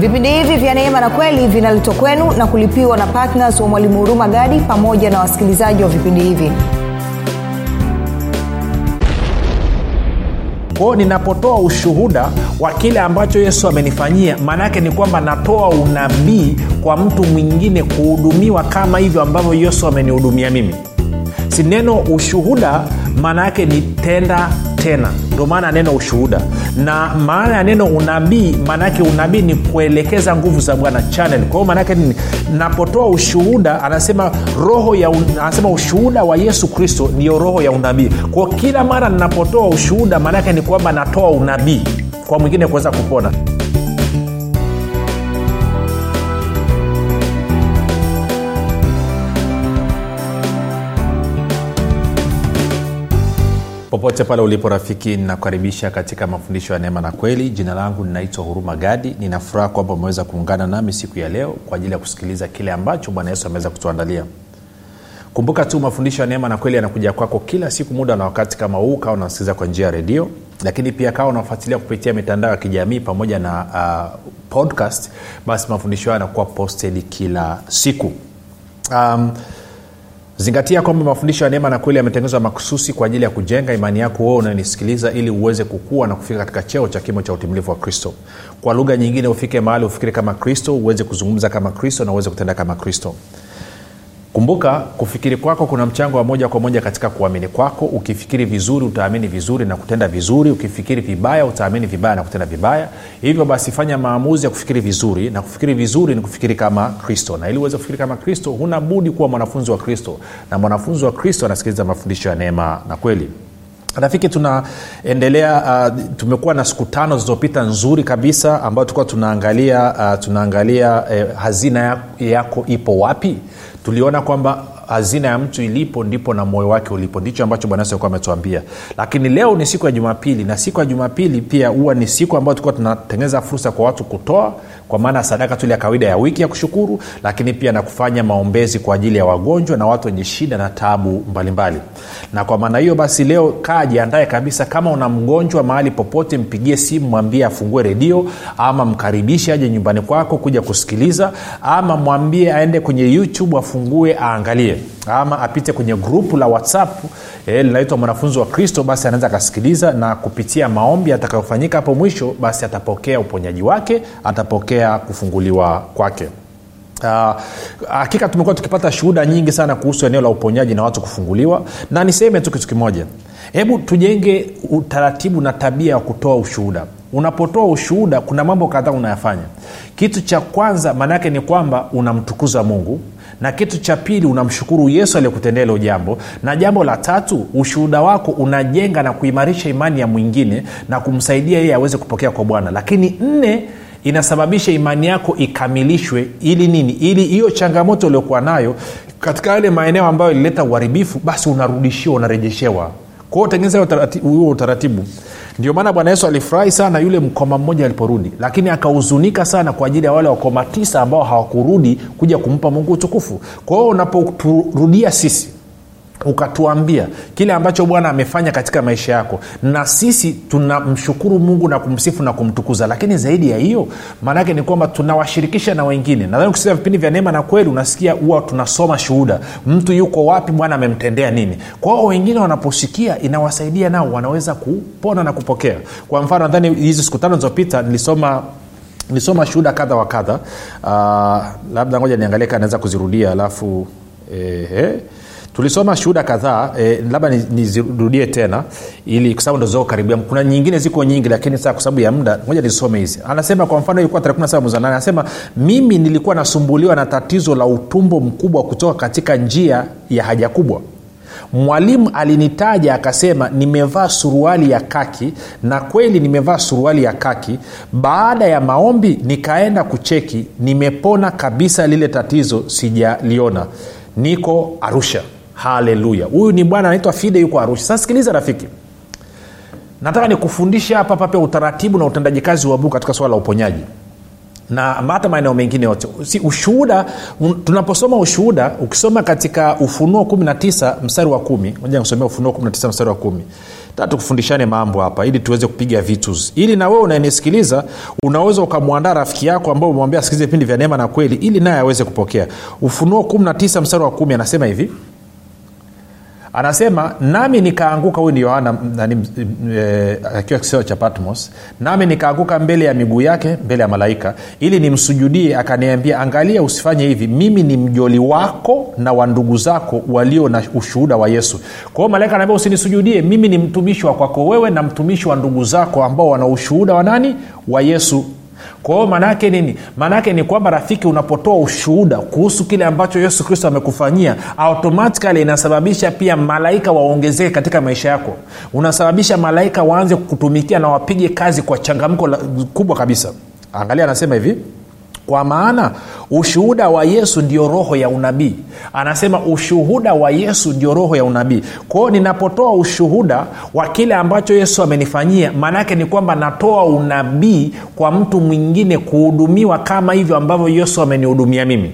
vipindi hivi vya neema na kweli vinaletwa kwenu na kulipiwa na ptns wa mwalimu huruma gadi pamoja na wasikilizaji wa vipindi hivi. Kwao ninapotoa ushuhuda wa kile ambacho yesu amenifanyia maanaake ni kwamba natoa unabii kwa mtu mwingine kuhudumiwa kama hivyo ambavyo yesu amenihudumia mimi. Si neno ushuhuda maana yake ni tenda tena. Ndio maana neno ushuhuda. Na maana ya neno unabii maanaake unabii ni kuelekeza nguvu za bwana channel. Kwa hiyo maanaake nini? Napotoa ushuhuda anasema roho ya anasema ushuhuda wa yesu kristo ndiyo roho ya unabii. Kwao kila mara ninapotoa ushuhuda maanaake ni kwamba natoa unabii. Kwa mwingine kuweza kupona popote pale ulipo rafiki ninakukaribisha katika mafundisho ya neema na kweli. Jina langu ninaitwa huruma gadi. Ninafuraha kwamba umeweza kuungana nami siku ya leo kwa ajili ya kusikiliza kile ambacho bwana yesu ameweza kutuandalia. Kumbuka tu mafundisho ya neema na kweli yanakuja kwako kila siku muda na wakati kama huu kawa unasikiliza kwa njia ya redio. Lakini pia kawa unafuatilia kupitia mitandao ya kijamii pamoja na uh, podcast basi mafundisho hayo yanakuwa posted kila siku. Um, zingatia kwamba mafundisho ya neema na kweli yametengenezwa makususi kwa ajili ya kujenga imani yako wewe unayonisikiliza ili uweze kukua na kufika katika cheo cha kimo cha utimilifu wa kristo. Kwa lugha nyingine ufike mahali ufikiri kama kristo uweze kuzungumza kama kristo na uweze kutenda kama kristo kumbuka kufikiri kwako kuna mchango wa moja kwa moja katika kuamini kwako. Ukifikiri vizuri utaamini vizuri na kutenda vizuri. Ukifikiri vibaya utaamini vibaya na kutenda vibaya. Hivyo basi fanya maamuzi ya kufikiri vizuri. Na kufikiri vizuri ni kufikiri kama kristo. Na ili uweze kufikiri kama kristo huna budi kuwa mwanafunzi wa kristo. Na mwanafunzi wa kristo anasikiliza mafundisho ya neema na kweli. Rafiki tunaendelea uh, tumekuwa na siku tano zilizopita nzuri kabisa ambayo tulikuwa tunaangalia uh, tunaangalia uh, hazina yako ipo wapi tuliona kwamba hazina ya mtu ilipo ndipo na moyo wake ulipo. Ndicho ambacho bwana yesu alikuwa ametuambia. Lakini leo ni siku ya jumapili na siku ya jumapili pia huwa ni siku ambayo tulikuwa tunatengeneza fursa kwa watu kutoa kwa maana sadaka tule ya kawaida ya wiki ya kushukuru lakini pia na kufanya maombezi kwa ajili ya wagonjwa na watu wenye shida na tabu mbalimbali. Na kwa maana hiyo basi leo kaa jiandae kabisa. Kama una mgonjwa mahali popote mpigie simu mwambie afungue redio ama mkaribishe aje nyumbani kwako kuja kusikiliza ama mwambie aende kwenye youtube afungue aangalie ama apite kwenye grupu la whatsapp eh, linaitwa mwanafunzi wa kristo basi anaweza akasikiliza na kupitia maombi atakayofanyika hapo mwisho basi atapokea uponyaji wake atapokea kufunguliwa kwake. Uh, hakika tumekuwa tukipata shuhuda nyingi sana kuhusu eneo la uponyaji na watu kufunguliwa na niseme tu kitu kimoja. Hebu tujenge utaratibu na tabia ya kutoa ushuhuda. Unapotoa ushuhuda kuna mambo kadhaa unayafanya. Kitu cha kwanza maana yake ni kwamba unamtukuza mungu na kitu cha pili unamshukuru yesu aliyekutendea hilo jambo. Na jambo la tatu ushuhuda wako unajenga na kuimarisha imani ya mwingine na kumsaidia yeye aweze kupokea kwa bwana. Lakini nne inasababisha imani yako ikamilishwe. Ili nini? Ili hiyo changamoto uliokuwa nayo katika yale maeneo ambayo ilileta uharibifu basi unarudishiwa unarejeshewa. Kwao tengeneza huo utaratibu ndio maana bwana yesu alifurahi sana yule mkoma mmoja aliporudi lakini akahuzunika sana kwa ajili ya wale wakoma tisa ambao hawakurudi kuja kumpa mungu utukufu. Kwa hiyo unapoturudia sisi ukatuambia kile ambacho bwana amefanya katika maisha yako. Na sisi tunamshukuru mungu na kumsifu na kumtukuza. Lakini zaidi ya hiyo maanaake ni kwamba tunawashirikisha na wengine. Nadhani ukisikia vipindi vya neema na kweli unasikia huwa tunasoma shuhuda. Mtu yuko wapi bwana amemtendea nini? Kwao wengine wanaposikia inawasaidia nao wanaweza kupona na kupokea. Kwa mfano nadhani hizi siku tano zilizopita nilisoma nilisoma shuhuda kadha wa kadha. Uh, labda ngoja niangalie kaa naweza kuzirudia alafu eh, eh tulisoma shuhuda kadhaa e, labda nizirudie ni tena ili kwa sababu ndo ziko kuna nyingine ziko nyingi lakini saa kwa sababu ya muda moja nisome hizi. Anasema kwa mfano ilikuwa tarehe 17 mwezi anasema mimi nilikuwa nasumbuliwa na tatizo la utumbo mkubwa kutoka katika njia ya haja kubwa. Mwalimu alinitaja akasema nimevaa suruali ya kaki na kweli nimevaa suruali ya kaki. Baada ya maombi nikaenda kucheki nimepona kabisa lile tatizo sijaliona. Niko arusha haleluya huyu ni bwana anaitwa fide yuko arusha. Sasa sikiliza rafiki. Nataka nikufundisha hapa pape utaratibu na utendaji kazi wa mungu katika swala la uponyaji. Na hata maeneo mengine yote. Si ushuhuda tunaposoma ushuhuda ukisoma katika ufunuo 19 mstari wa kumi moja kusomea ufunuo 19 mstari wa kumi. Ta tukufundishane mambo hapa ili tuweze kupiga vitu. Ili na wewe unanisikiliza unaweza ukamwandaa rafiki yako ambao umemwambia asikilize vipindi vya neema na kweli ili naye aweze kupokea. Ufunuo 19 mstari wa kumi anasema hivi anasema nami nikaanguka huyu ni yohana e, akiwa kisio cha patmos nami nikaanguka mbele ya miguu yake mbele ya malaika ili nimsujudie akaniambia angalia usifanye hivi. Mimi ni mjoli wako na wa ndugu zako walio na ushuhuda wa yesu kwa hiyo malaika anaambia usinisujudie mimi ni mtumishi wa kwako wewe na mtumishi wa ndugu zako ambao wana ushuhuda wa nani? Wa yesu kwa hiyo maanaake nini? Maanaake ni kwamba rafiki unapotoa ushuhuda kuhusu kile ambacho yesu kristo amekufanyia automatikali inasababisha pia malaika waongezeke katika maisha yako. Unasababisha malaika waanze kukutumikia na wapige kazi kwa changamko kubwa kabisa. Angalia anasema hivi kwa maana ushuhuda wa yesu ndio roho ya unabii. Anasema ushuhuda wa yesu ndio roho ya unabii. Kwao ninapotoa ushuhuda wa kile ambacho yesu amenifanyia maanaake ni kwamba natoa unabii kwa mtu mwingine kuhudumiwa kama hivyo ambavyo yesu amenihudumia mimi.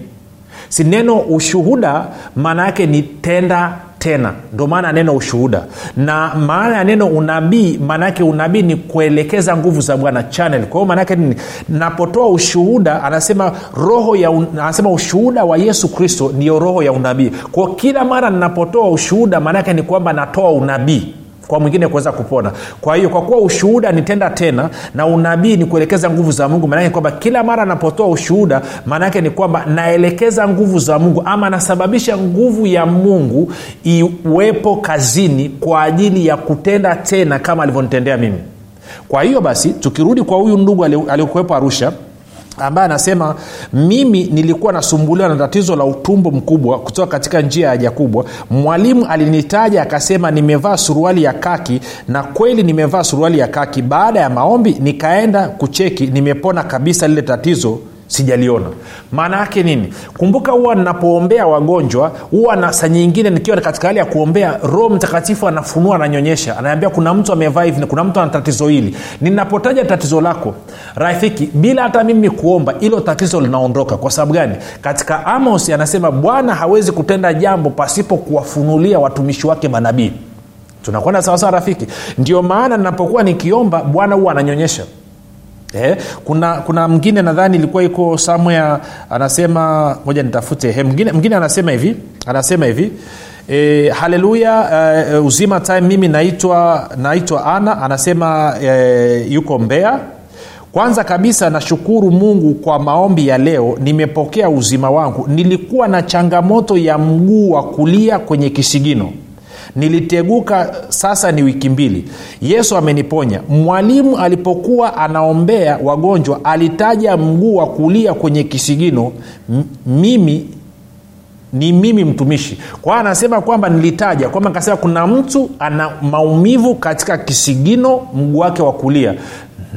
Si neno ushuhuda maana yake ni tenda tena. Ndo maana neno ushuhuda. Na maana ya neno unabii maanaake unabii ni kuelekeza nguvu za bwana channel. Kwa hiyo maanaake nini? Napotoa ushuhuda anasema roho ya un, anasema ushuhuda wa yesu kristo ndiyo roho ya unabii. Kwao kila mara ninapotoa ushuhuda maanaake ni kwamba natoa unabii kwa mwingine kuweza kupona. Kwa hiyo kwa kuwa ushuhuda nitenda tena na unabii ni kuelekeza nguvu za mungu maanake kwamba kila mara anapotoa ushuhuda maanaake ni kwamba naelekeza nguvu za mungu ama nasababisha nguvu ya mungu iwepo kazini kwa ajili ya kutenda tena kama alivyonitendea mimi. Kwa hiyo basi tukirudi kwa huyu ndugu aliokuwepo arusha ambaye anasema mimi nilikuwa nasumbuliwa na tatizo la utumbo mkubwa kutoka katika njia ya haja kubwa. Mwalimu alinitaja akasema nimevaa suruali ya kaki na kweli nimevaa suruali ya kaki. Baada ya maombi nikaenda kucheki nimepona kabisa lile tatizo sijaliona. Maana yake nini? Kumbuka huwa ninapoombea wagonjwa huwa na saa nyingine nikiwa katika hali ya kuombea roho mtakatifu anafunua ananyonyesha. Anaambia kuna mtu amevaa hivi kuna mtu ana tatizo hili. Ninapotaja tatizo lako rafiki bila hata mimi kuomba hilo tatizo linaondoka. Kwa sababu gani? Katika amos anasema bwana hawezi kutenda jambo pasipo kuwafunulia watumishi wake manabii. Tunakwenda sawasawa rafiki? Ndio maana ninapokuwa nikiomba bwana huwa ananyonyesha Eh, kuna kuna mwingine nadhani ilikuwa iko samwea anasema moja nitafute. Eh, mwingine, mwingine anasema hivi anasema hivi e, haleluya uh, uzima time mimi naitwa naitwa ana anasema e, yuko mbea kwanza kabisa nashukuru mungu kwa maombi ya leo nimepokea uzima wangu. Nilikuwa na changamoto ya mguu wa kulia kwenye kisigino niliteguka sasa ni wiki mbili. Yesu ameniponya. Mwalimu alipokuwa anaombea wagonjwa alitaja mguu wa kulia kwenye kisigino. M- mimi ni mimi mtumishi. Kwa anasema kwamba nilitaja kwamba nikasema kuna mtu ana maumivu katika kisigino mguu wake wa kulia.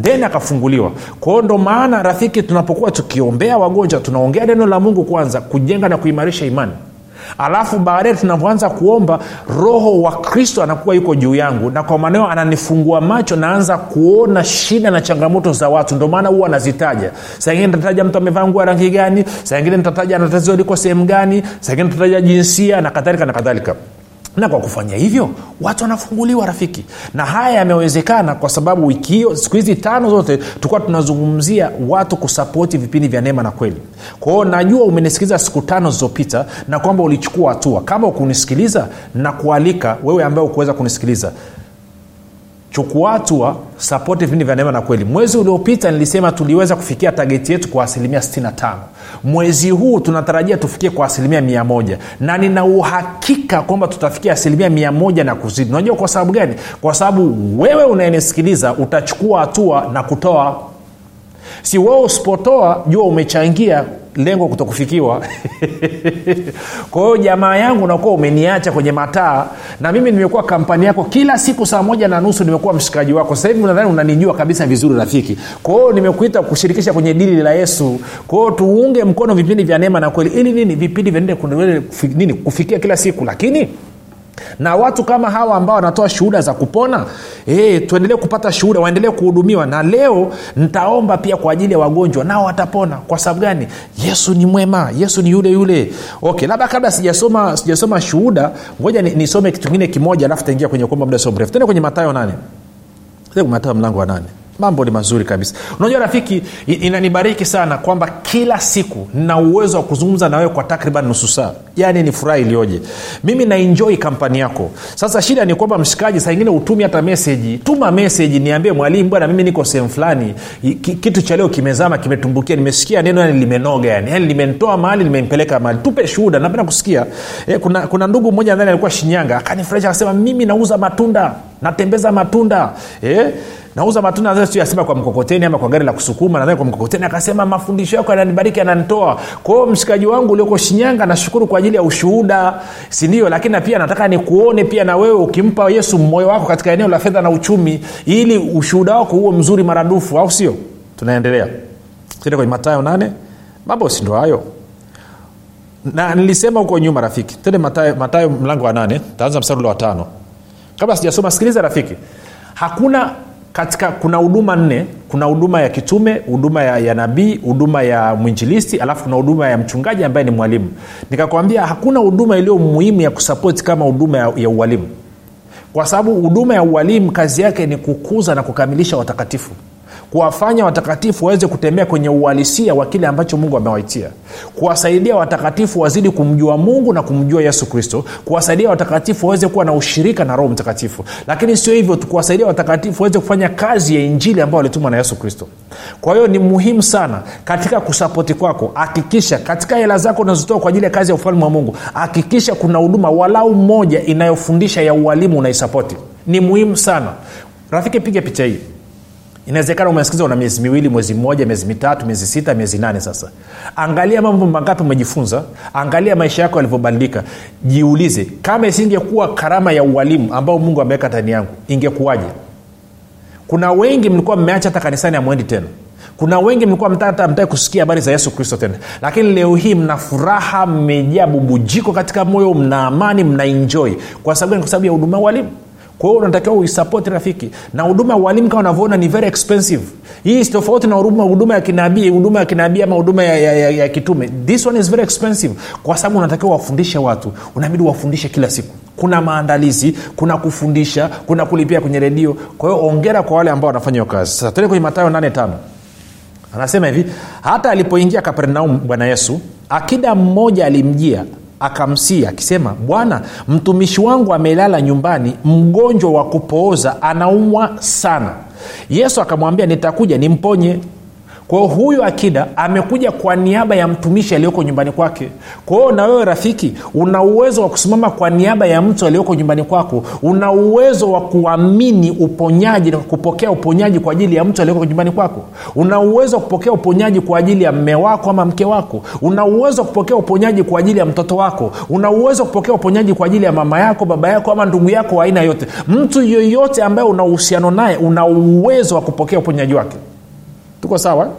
Then akafunguliwa. Kwao ndo maana rafiki tunapokuwa tukiombea wagonjwa tunaongea neno la mungu kwanza kujenga na kuimarisha imani alafu baadaye tunavyoanza kuomba roho wa kristo anakuwa yuko juu yangu. Na kwa maneo ananifungua macho naanza kuona shida na changamoto za watu. Ndio maana huwa anazitaja. Saingine nitataja mtu amevaa nguo ya rangi gani saingine nitataja natatizo liko sehemu gani saingine nitataja jinsia na kadhalika na kadhalika na kwa kufanya hivyo watu wanafunguliwa rafiki. Na haya yamewezekana kwa sababu wiki hiyo siku hizi tano zote tulikuwa tunazungumzia watu kusapoti vipindi vya neema na kweli. Kwa najua umenisikiliza siku tano zilizopita na kwamba ulichukua hatua. Kama ukunisikiliza na kualika wewe ambaye ukuweza kunisikiliza chukua hatua sapoti vipindi vya neema na kweli. Mwezi uliopita nilisema tuliweza kufikia tageti yetu kwa asilimia 65 mwezi huu tunatarajia tufikie kwa asilimia 1 na nina uhakika kwamba tutafikia asilimia 1 na kuzidi. Unajua kwa sababu gani? Kwa sababu wewe unayenisikiliza utachukua hatua na kutoa. Si wewe usipotoa jua umechangia lengo kutokufikiwa. Kwa hiyo jamaa yangu unakuwa umeniacha kwenye mataa na mimi nimekuwa kampani yako kila siku saa moja na nusu nimekuwa mshikaji wako. Sasa hivi nadhani unanijua kabisa vizuri rafiki. Kwa hiyo nimekuita kushirikisha kwenye dili la yesu. Kwa hiyo tuunge mkono vipindi vya neema na kweli. Ili nini? Vipindi vya nini? Kufikia kila siku. Lakini na watu kama hawa ambao wanatoa shuhuda za kupona e, tuendelee kupata shuhuda waendelee kuhudumiwa. Na leo nitaomba pia kwa ajili ya wagonjwa nao watapona. Kwa sababu gani? Yesu ni mwema yesu ni yule yule. Okay labda kabla sijasoma sijasoma shuhuda ngoja nisome ni kitu kingine kimoja alafu taingia kwenye kuomba muda sio mrefu. Tende kwenye matayo nane. Matayo mlango wa nane mambo ni mazuri kabisa. Unajua rafiki inanibariki sana kwamba kila siku nina uwezo wa kuzungumza na wewe kwa takriban nusu saa. Yaani ni furaha iliyoje. Mimi nainjoi kampani yako. Sasa shida ni kwamba mshikaji saa ingine utumi hata meseji tuma meseji niambie mwalimu bwana mimi niko sehemu fulani. Kitu cha leo kimezama kimetumbukia. Nimesikia neno yani limenoga yani. Yani limentoa mahali limempeleka mahali. Tupe shuhuda napenda kusikia. E, kuna, kuna ndugu mmoja ndani alikuwa shinyanga akanifurahisha akasema mimi nauza matunda natembeza matunda. E, nauza matunda siyasema kwa mkokoteni ama kwa gari la kusukuma nadhani kwa mkokoteni. Akasema mafundisho yako yananibariki yananitoa. Kwao mshikaji wangu ulioko shinyanga nashukuru kwa ajili ya ushuhuda sindio lakini pia nataka nikuone pia na wewe ukimpa yesu moyo wako katika eneo la fedha na uchumi ili ushuhuda wako huo mzuri maradufu au sio? Tunaendelea. Tuende kwenye matayo nane. Mambo sindo hayo? Na nilisema huko nyuma rafiki. Tende matayo, matayo mlango wa nane. Taanza mstari ule wa tano. Kabla sijasoma sikiliza rafiki. Hakuna katika kuna huduma nne. Kuna huduma ya kitume huduma ya, ya nabii huduma ya mwinjilisti alafu kuna huduma ya mchungaji ambaye ni mwalimu. Nikakwambia hakuna huduma iliyo muhimu ya kusapoti kama huduma ya, ya ualimu. Kwa sababu huduma ya ualimu kazi yake ni kukuza na kukamilisha watakatifu kuwafanya watakatifu waweze kutembea kwenye uhalisia wa kile ambacho mungu amewaitia. Kuwasaidia watakatifu wazidi kumjua mungu na kumjua yesu kristo. Kuwasaidia watakatifu waweze kuwa na ushirika na roho mtakatifu. Lakini sio hivyo kuwasaidia watakatifu waweze kufanya kazi ya injili ambayo walitumwa na yesu kristo. Kwa hiyo ni muhimu sana katika kusapoti kwako hakikisha katika hela zako unazotoa kwa ajili ya kazi ya ufalme wa mungu hakikisha kuna huduma walau moja inayofundisha ya ualimu unaisapoti ni muhimu sana. Rafiki piga picha hii inawezekana umesikiza una miezi miwili mwezi mmoja miezi mitatu miezi sita miezi nane sasa. Angalia mambo mangapi umejifunza. Angalia maisha yako yalivyobadilika. Jiulize kama isingekuwa karama ya ualimu ambao mungu ameweka ndani yangu ingekuwaje? Kuna wengi mlikuwa mmeacha hata kanisani amwendi tena. Kuna wengi mlikuwa mtata mtaki kusikia habari za yesu kristo tena. Lakini leo hii mna furaha mmejaa bubujiko katika moyo mna amani mna enjoy. Kwa sababu kwa sababu ya huduma ualimu kwa hiyo unatakiwa uisapoti rafiki. Na huduma ya ualimu kama unavyoona ni very expensive. Hii is tofauti na huduma, ya kinabii huduma ya kinabii ama huduma ya, ya, ya, ya kitume. This one is very expensive kwa sababu unatakiwa wafundishe watu. Unabidi wafundishe kila siku. Kuna maandalizi kuna kufundisha kuna kulipia kwenye redio. Kwa hiyo ongera kwa wale ambao wanafanya hiyo kazi. Sasa tuende kwenye matayo 85 anasema hivi hata alipoingia kapernaum bwana yesu akida mmoja alimjia akamsii akisema bwana mtumishi wangu amelala nyumbani mgonjwa wa kupooza anaumwa sana. Yesu akamwambia nitakuja nimponye kwa hiyo huyu akida amekuja kwa niaba ya mtumishi aliyoko nyumbani kwake. Kwa na wewe rafiki una uwezo wa kusimama kwa niaba ya mtu aliyoko nyumbani kwako. Una uwezo wa kuamini uponyaji na kupokea uponyaji kwa ajili ya mtu aliyoko nyumbani kwako. Una uwezo wa kupokea uponyaji kwa ajili ya mme wako ama mke wako. Una uwezo wa kupokea uponyaji kwa ajili ya mtoto wako. Una uwezo wa kupokea uponyaji kwa ajili ya mama yako baba yako ama ndugu yako wa aina yote. Mtu yoyote ambaye una uhusiano naye una uwezo wa kupokea uponyaji wake tuko sawa?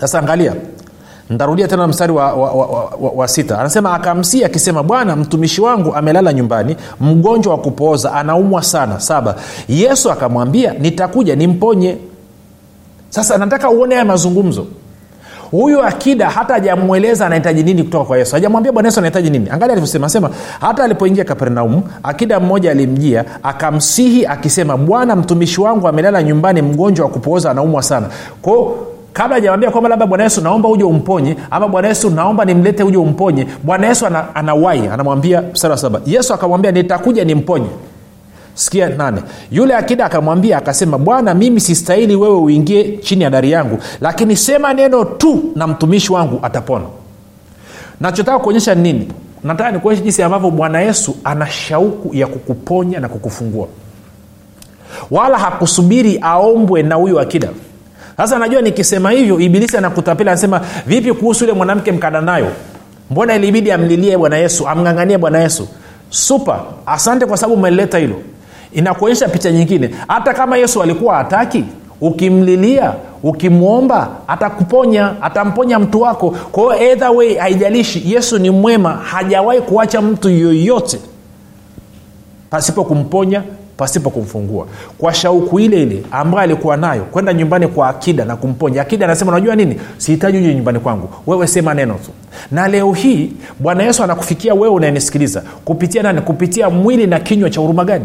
Sasa angalia. Ntarudia tena mstari wa, wa, wa, wa, wa sita. Anasema akamsii akisema bwana mtumishi wangu amelala nyumbani mgonjwa wa kupooza anaumwa sana. Saba yesu akamwambia nitakuja nimponye. Sasa nataka uone haya mazungumzo huyu akida hata hajamweleza anahitaji nini kutoka kwa yesu. Hajamwambia bwana yesu anahitaji nini. Angalia alivyosema sema hata alipoingia kapernaumu akida mmoja alimjia akamsihi akisema bwana mtumishi wangu amelala nyumbani mgonjwa wa kupooza anaumwa sana kwao kabla hajamwambia kwamba labda bwana yesu naomba uje umponye ama bwana yesu naomba nimlete uje umponye bwana yesu ana, anawai anamwambia mstari wa yesu akamwambia nitakuja nimponye sikia nane yule akida akamwambia akasema bwana mimi sistahili wewe uingie chini ya dari yangu lakini sema neno tu na mtumishi wangu atapona. Nachotaka kuonyesha nini? Nataka nikuonyesha jinsi ambavyo bwana yesu ana shauku ya kukuponya na kukufungua. Wala hakusubiri aombwe na huyu akida. Sasa najua nikisema hivyo ibilisi anakutapila anasema vipi kuhusu yule mwanamke mkadanayo mbona ilibidi amlilie bwana yesu amng'ang'anie bwana yesu? Supa asante kwa sababu umelileta hilo inakuonyesha picha nyingine. Hata kama yesu alikuwa hataki ukimlilia ukimwomba atakuponya atamponya mtu wako. Kwao edha way haijalishi. Yesu ni mwema hajawahi kuacha mtu yoyote pasipo kumponya pasipo kumfungua. Kwa shauku ile ile ambayo alikuwa nayo kwenda nyumbani kwa akida na kumponya. Akida anasema unajua nini? Sihitaji uje nyumbani kwangu. Wewe sema neno tu. Na leo hii bwana yesu anakufikia wewe unayenisikiliza. Kupitia nani? Kupitia mwili na kinywa cha huruma gani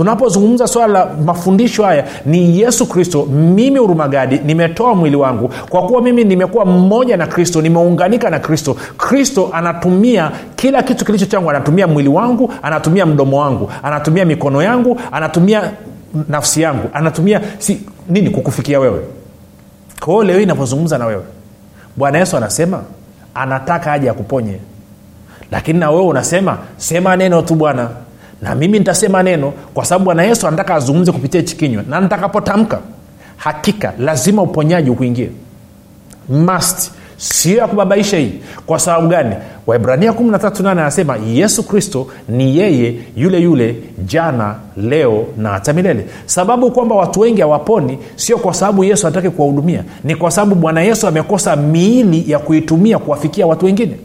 tunapozungumza swala la mafundisho haya ni yesu kristo mimi urumagadi nimetoa mwili wangu. Kwa kuwa mimi nimekuwa mmoja na kristo nimeunganika na kristo kristo anatumia kila kitu kilicho changu anatumia mwili wangu anatumia mdomo wangu anatumia mikono yangu anatumia nafsi yangu anatumia si, nini kukufikia wewe. Kwa hiyo leo hii inapozungumza na wewe bwana yesu anasema anataka aje akuponye. Lakini na wewe unasema sema neno tu bwana na mimi nitasema neno kwa sababu bwana yesu anataka azungumze kupitia hichi kinywa. Na nitakapotamka hakika lazima uponyaji ukuingie. Must. Sio ya kubabaisha hii. Kwa sababu gani? Waibrania 138 anasema yesu kristo ni yeye yule yule jana leo na hata milele. Sababu kwamba watu wengi hawaponi sio kwa sababu yesu hataki kuwahudumia. Ni kwa sababu bwana yesu amekosa miili ya kuitumia kuwafikia watu wengine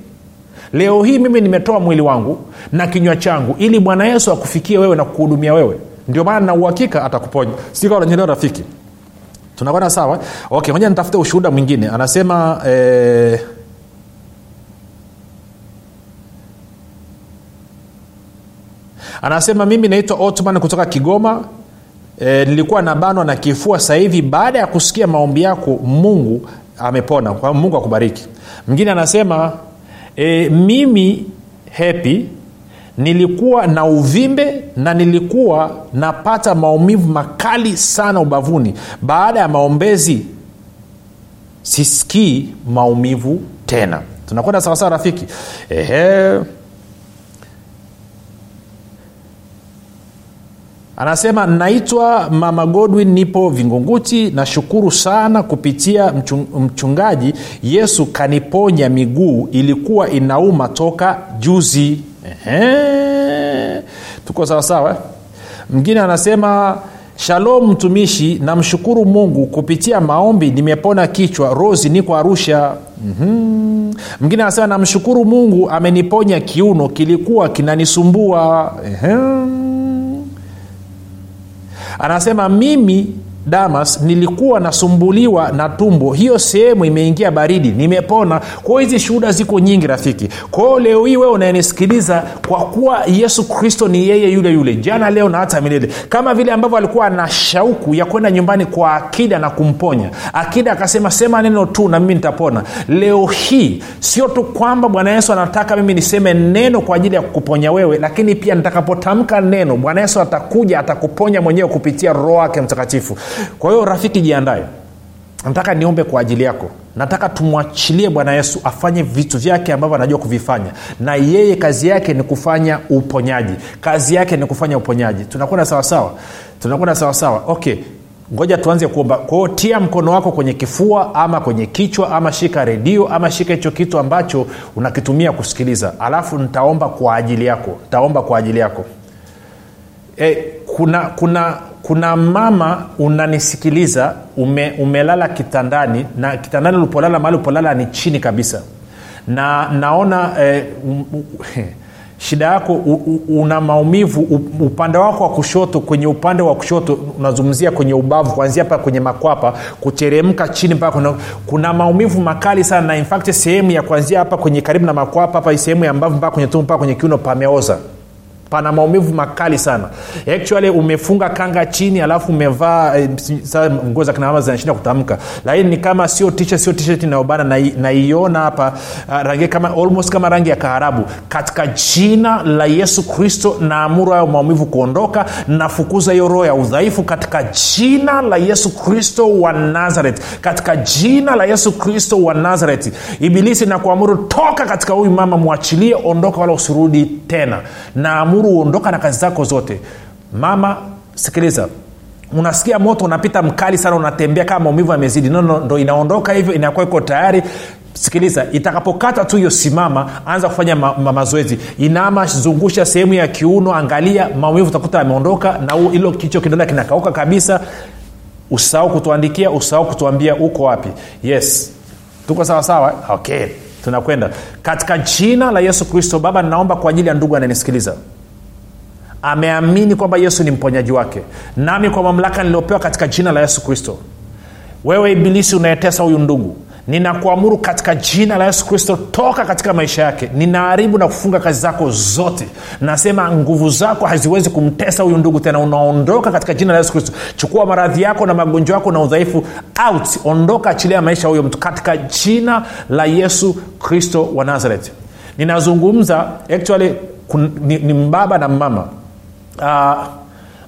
leo hii mimi nimetoa mwili wangu na kinywa changu ili bwana yesu akufikie wewe na kukuhudumia wewe. Ndio maana na uhakika atakuponya. Sikananyelewa rafiki. Tunakwenda sawa? Okay moja nitafute ushuhuda mwingine. Anasema eh, anasema mimi naitwa otman kutoka kigoma. E, nilikuwa nabanwa na kifua sasa hivi. Baada ya kusikia maombi yako mungu amepona. Kwa mungu akubariki. Mwingine anasema e, mimi hepi nilikuwa na uvimbe na nilikuwa napata maumivu makali sana ubavuni. Baada ya maombezi sisikii maumivu tena. Tunakwenda sawasawa rafiki? Ehe. Anasema naitwa mama godwin nipo vingunguti. Nashukuru sana kupitia mchungaji. Yesu kaniponya miguu. Ilikuwa inauma toka juzi. Ehe. tuko sawasawa mwingine anasema shalom mtumishi. Namshukuru mungu. Kupitia maombi nimepona kichwa. Rosi niko arusha. Mm-hmm. mwingine anasema namshukuru mungu ameniponya kiuno. Kilikuwa kinanisumbua. Ehe anasema mimi damas nilikuwa nasumbuliwa na tumbo. Hiyo sehemu imeingia baridi nimepona. Kwao hizi shuhuda ziko nyingi rafiki. Kwao leo hii wewe unayenisikiliza kwa kuwa yesu kristo ni yeye yule yule jana leo na hata milele. Kama vile ambavyo alikuwa na shauku ya kwenda nyumbani kwa akida na kumponya. Akida akasema sema neno tu na mimi nitapona. Leo hii sio tu kwamba bwana yesu anataka mimi niseme neno kwa ajili ya kukuponya wewe lakini pia nitakapotamka neno bwana yesu atakuja atakuponya mwenyewe kupitia roho wake mtakatifu kwa hiyo rafiki jiandaye nataka niombe kwa ajili yako. Nataka tumwachilie bwana yesu afanye vitu vyake ambavyo anajua kuvifanya. Na yeye kazi yake ni kufanya uponyaji. Kazi yake ni kufanya uponyaji. Tunakwenda sawasawa? Tunakwenda sawasawa? Okay. Ngoja tuanze kuomba. Kwao tia mkono wako kwenye kifua ama kwenye kichwa ama shika redio ama shika hicho kitu ambacho unakitumia kusikiliza. Alafu nitaomba kwa ajili yako. Nitaomba kwa ajili yako. E, kuna kuna kuna mama unanisikiliza ume, umelala kitandani na kitandani ulipolala mahali ulipolala ni chini kabisa. Na naona eh, um, um, shida yako una maumivu upande wako wa kushoto kwenye upande wa kushoto unazungumzia kwenye ubavu kuanzia hapa kwenye makwapa kuteremka chini mpaka kuna, kuna maumivu makali sana na infact sehemu ya kuanzia hapa kwenye karibu na makwapa hapa sehemu ya mbavu mpaka kwenye tumbo mpaka kwenye kiuno pameoza pana maumivu makali sana. Actually umefunga kanga chini alafu umevaa e, nguo za kinamama zinashinda kutamka. Lakini ni kama sio sio inayobana. Naiona na hapa uh, rangi kama almost kama rangi ya kaharabu katika jina la yesu kristo naamuru hayo maumivu kuondoka. Nafukuza hiyo roho ya udhaifu katika jina la yesu kristo wa nazareth. Katika jina la yesu kristo wa nazareti ibilisi na kuamuru toka katika huyu mama mwachilie ondoka wala usirudi tena. Naamuru uondoka na kazi zako zote. Mama sikiliza. Unasikia moto unapita mkali sana unatembea kama maumivu yamezidi. No, no, ndo inaondoka hivyo inakuwa iko tayari. Sikiliza itakapokata tu hiyo simama anza kufanya ma, ma, mazoezi. Inama zungusha sehemu ya kiuno angalia maumivu utakuta yameondoka na hilo kicho kidonda kinakauka kabisa. Usahau kutuandikia usahau kutuambia uko wapi. Yes. Tuko sawasawa okay. Tunakwenda. Katika jina la yesu kristo baba ninaomba kwa ajili ya ndugu ananisikiliza ameamini kwamba yesu ni mponyaji wake. Nami kwa mamlaka niliopewa katika jina la yesu kristo. Wewe ibilisi unayetesa huyu ndugu ninakuamuru katika jina la yesu kristo toka katika maisha yake. Ninaharibu na kufunga kazi zako zote. Nasema nguvu zako haziwezi kumtesa huyu ndugu tena. Unaondoka katika jina la yesu kristo. Chukua maradhi yako na magonjwa yako na udhaifu out. Ondoka achilia maisha huyo mtu katika jina la yesu kristo wa nazareth. Ninazungumza actually kun, ni, ni mbaba na mama uh,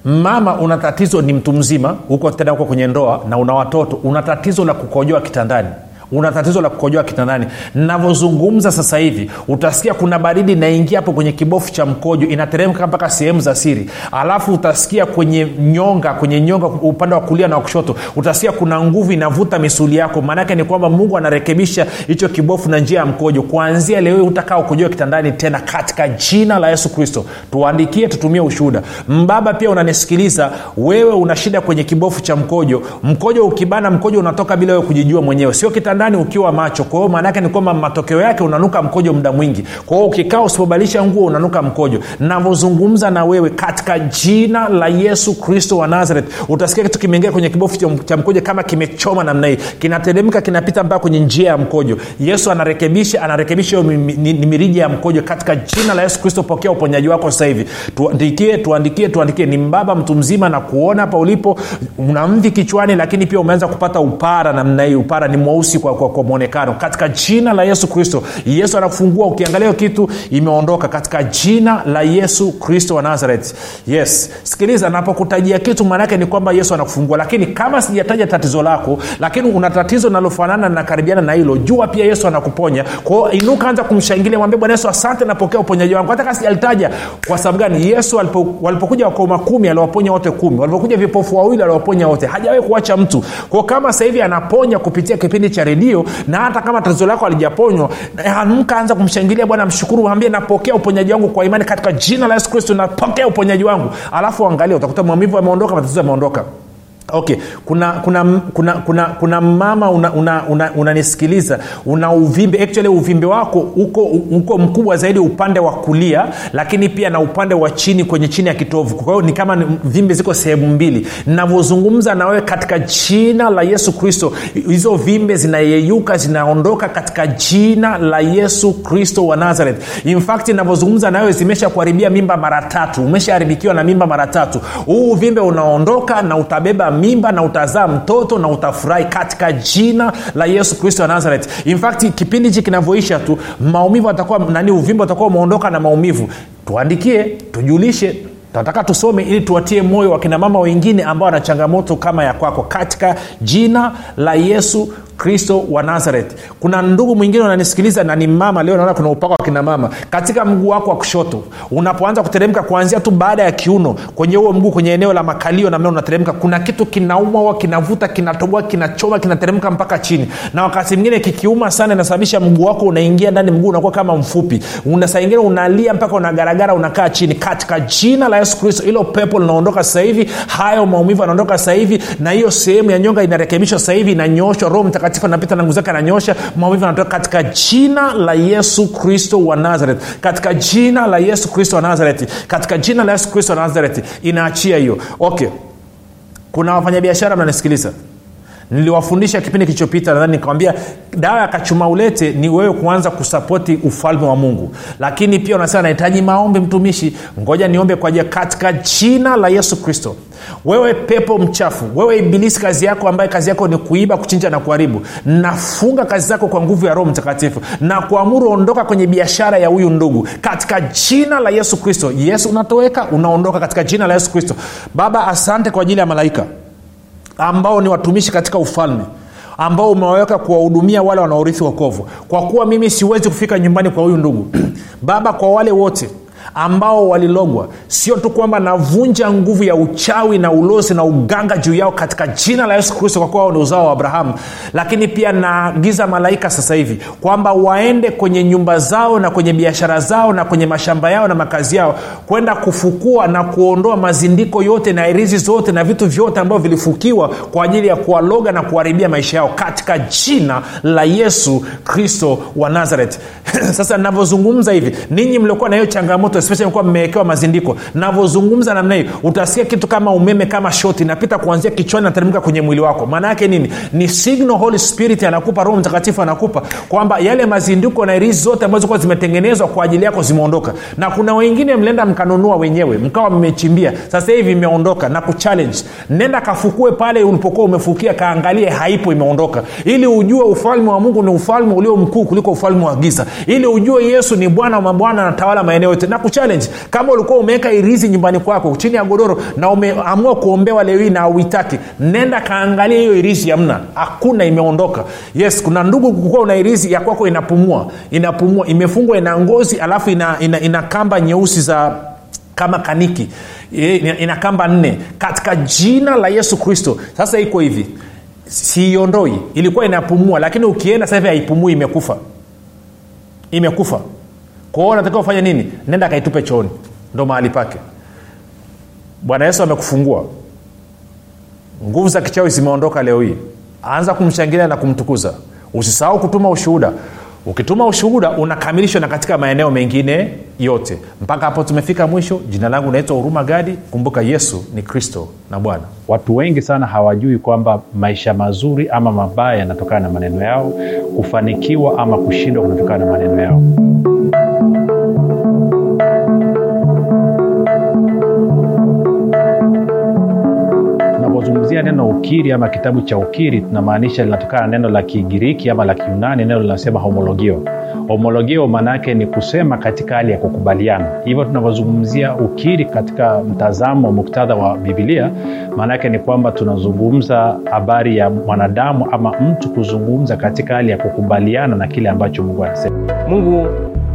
mama una tatizo ni mtu mzima huko tena huko kwenye ndoa na una watoto una tatizo la kukojoa kitandani una tatizo la kukojoa kitandani. Navyozungumza sasa hivi utasikia kuna baridi inaingia hapo kwenye kibofu cha mkojo inateremka mpaka sehemu za siri. Alafu utasikia kwenye nyonga kwenye nyonga upande wa kulia na wa kushoto utasikia kuna nguvu inavuta misuli yako. Maanaake ni kwamba mungu anarekebisha hicho kibofu na njia ya mkojo. Kuanzia leo utakaa ukojoa kitandani tena katika jina la yesu kristo. Tuandikie tutumie ushuhuda. Mbaba pia unanisikiliza wewe una shida kwenye kibofu cha mkojo. Mkojo ukibana mkojo unatoka bila wewe kujijua mwenyewe. Sio kitandani ukiwa macho. Kwa hiyo maanaake ni kwamba matokeo yake unanuka mkojo muda mwingi. Kwa hiyo ukikaa usipobadilisha nguo unanuka mkojo. Navyozungumza na wewe katika jina la yesu kristo wa nazareth utasikia kitu kimeingia kwenye kibofu cha mkojo kama kimechoma namna hii. Kinateremka kinapita mpaka kwenye njia ya mkojo. Yesu anarekebisha anarekebisha hiyo ni mirija ya mkojo. Katika jina la yesu kristo pokea uponyaji wako sasa hivi. Tuandikie tuandikie tuandikie. Ni mbaba mtu mzima na kuona hapa ulipo. Una mvi kichwani lakini pia umeanza kupata upara namna hii. Upara ni mweusi kwa, kwa mwonekano. Katika jina la yesu kristo yesu anafungua. Ukiangalia kitu imeondoka. Katika jina la yesu kristo wa nazareth. Yes. Sikiliza napokutajia kitu maanaake ni kwamba yesu anakufungua. Lakini kama sijataja tatizo lako lakini una tatizo linalofanana nakaribiana na hilo jua pia yesu anakuponya. Kwao inuka anza kumshangilia. Mwambie bwana yesu asante napokea uponyaji wangu. Hata kasi alitaja kwa sababu gani? Yesu walipo, walipokuja wakoma kumi aliwaponya wote kumi. Walipokuja vipofu wawili aliwaponya wote. Hajawahi kuacha mtu. Kwao kama sasa anaponya kupitia kipindi cha redio na hata kama tatizo lako alijaponywa amka anza kumshangilia bwana mshukuru ambie napokea uponyaji wangu kwa imani katika jina la yesu kristo napokea uponyaji wangu. Alafu angalia utakuta maumivu ameondoka matatizo yameondoka okay kuna kuna kuna kuna, kuna mama unanisikiliza una, una, una, una uvimbe actually uvimbe wako uko, uko mkubwa zaidi upande wa kulia lakini pia na upande wa chini kwenye chini ya kitovu. Kwa hiyo ni kama vimbe ziko sehemu mbili. Navyozungumza na wewe katika jina la yesu kristo hizo vimbe zinayeyuka zinaondoka katika jina la yesu kristo wa nazareth. Infact navyozungumza na wewe zimesha kuharibia mimba mara tatu umeshaharibikiwa na mimba mara tatu. Huu uvimbe unaondoka na utabeba mimba na utazaa mtoto na utafurahi katika jina la yesu kristo wa nazareth. Infacti kipindi hichi kinavyoisha tu maumivu atakuwa nani uvimbe utakuwa umeondoka na maumivu. Tuandikie tujulishe tunataka tusome ili tuwatie moyo wakinamama wengine ambao wana changamoto kama ya kwako katika jina la yesu kristo wa nazareth. Kuna ndugu mwingine unanisikiliza na ni mama leo naona kuna upako wa kina mama. Katika mguu wako wa kushoto unapoanza kuteremka kuanzia tu baada ya kiuno kwenye huo mguu kwenye eneo la makalio namna unateremka kuna kitu kinauma huwa kinavuta kinatoboa kinachoma kinateremka mpaka chini. Na wakati mwingine kikiuma sana inasababisha mguu wako unaingia ndani mguu unakuwa kama mfupi. Saa unalia mpaka unagaragara unakaa chini. Katika jina la yesu kristo ilo pepo linaondoka sasa hivi hayo maumivu yanaondoka sasa hivi na hiyo sehemu ya nyonga inarekebishwa sasa hivi inanyooshwa roho mtakatifu mtakatifu anapita na nguvu zake ananyosha maumivu anatoka katika jina la yesu kristo wa nazareth. Katika jina la yesu kristo wa nazareth. Katika jina la yesu kristo wa nazareth. Inaachia hiyo. Okay. Kuna wafanyabiashara mnanisikiliza niliwafundisha kipindi kilichopita nadhani nikawambia dawa ya kachuma ulete ni wewe kuanza kusapoti ufalme wa mungu. Lakini pia unasema nahitaji maombi mtumishi. Ngoja niombe kwa ajili katika jina la yesu kristo. Wewe pepo mchafu wewe ibilisi kazi yako ambaye kazi yako ni kuiba kuchinja na kuharibu. Nafunga kazi zako kwa nguvu ya roho mtakatifu. Na kuamuru ondoka kwenye biashara ya huyu ndugu. Katika jina la yesu kristo. Yesu unatoweka unaondoka katika jina la yesu kristo. Baba asante kwa ajili ya malaika ambao ni watumishi katika ufalme ambao umewaweka kuwahudumia wale wanaorithi wokovu. Kwa kuwa mimi siwezi kufika nyumbani kwa huyu ndugu. Baba kwa wale wote ambao walilogwa. Sio tu kwamba navunja nguvu ya uchawi na ulozi na uganga juu yao katika jina la yesu kristo kwa kuwa wao ni uzao wa abrahamu lakini pia naagiza malaika sasa hivi kwamba waende kwenye nyumba zao na kwenye biashara zao na kwenye mashamba yao na makazi yao kwenda kufukua na kuondoa mazindiko yote na irizi zote na vitu vyote ambavyo vilifukiwa kwa ajili ya kuwaloga na kuharibia maisha yao katika jina la yesu kristo wa nazareth. Sasa navyozungumza hivi ninyi mliokuwa na hiyo changamoto watoto especially mmewekewa mazindiko. Navyozungumza namna hii utasikia kitu kama umeme kama shoti inapita kuanzia kichwani nateremka kwenye mwili wako. Maana yake nini? Ni signal holy spirit anakupa roho mtakatifu anakupa kwamba yale mazindiko na irizi zote ambazo kuwa zimetengenezwa kwa ajili yako zimeondoka. Na kuna wengine mlienda mkanunua wenyewe mkawa mmechimbia. Sasa hivi imeondoka na kuchallenge. Nenda kafukue pale ulipokuwa umefukia kaangalie haipo imeondoka. Ili ujue ufalme wa mungu ni ufalme ulio mkuu kuliko ufalme wa giza. Ili ujue yesu ni bwana wa mabwana anatawala maeneo yote. Na kuchallenge kama ulikuwa umeweka irizi nyumbani kwako chini ya godoro na umeamua kuombewa leo hii na auitaki nenda kaangalia hiyo irizi hamna. Hakuna imeondoka. Yes kuna ndugu kukuwa una irizi ya kwako inapumua. Inapumua imefungwa ina ngozi alafu ina, ina, ina kamba nyeusi za kama kaniki. Ina, ina kamba nne. Katika jina la yesu kristo. Sasa iko hivi. Siiondoi ilikuwa inapumua lakini ukienda sasa hivi haipumui imekufa. Imekufa kwao natakiwa ufanye nini? Nenda akaitupe chooni. Ndo mahali pake. Bwana yesu amekufungua. Nguvu za kichawi zimeondoka leo hii. Anza kumshangilia na kumtukuza. Usisahau kutuma ushuhuda. Ukituma ushuhuda unakamilishwa na katika maeneo mengine yote. Mpaka hapo tumefika mwisho. Jina langu naitwa huruma gadi. Kumbuka yesu ni kristo na bwana. Watu wengi sana hawajui kwamba maisha mazuri ama mabaya yanatokana na maneno yao kufanikiwa ama kushindwa kunatokana na maneno yao tunapozungumzia neno ukiri ama kitabu cha ukiri tunamaanisha linatokana na neno la kigiriki ama la kiunani neno linasema homologio. Homologio maana yake ni kusema katika hali ya kukubaliana. Hivyo tunavyozungumzia ukiri katika mtazamo muktadha wa bibilia maana yake ni kwamba tunazungumza habari ya mwanadamu ama mtu kuzungumza katika hali ya kukubaliana na kile ambacho mungu anasema. Mungu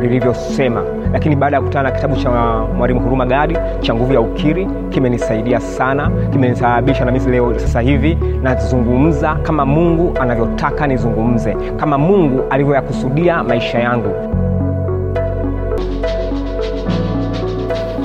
lilivyosema lakini baada ya kukutana na kitabu cha mwalimu huruma gadi cha nguvu ya ukiri kimenisaidia sana kimenisababisha na mimi leo sasa hivi nazungumza kama mungu anavyotaka nizungumze kama mungu alivyoyakusudia maisha yangu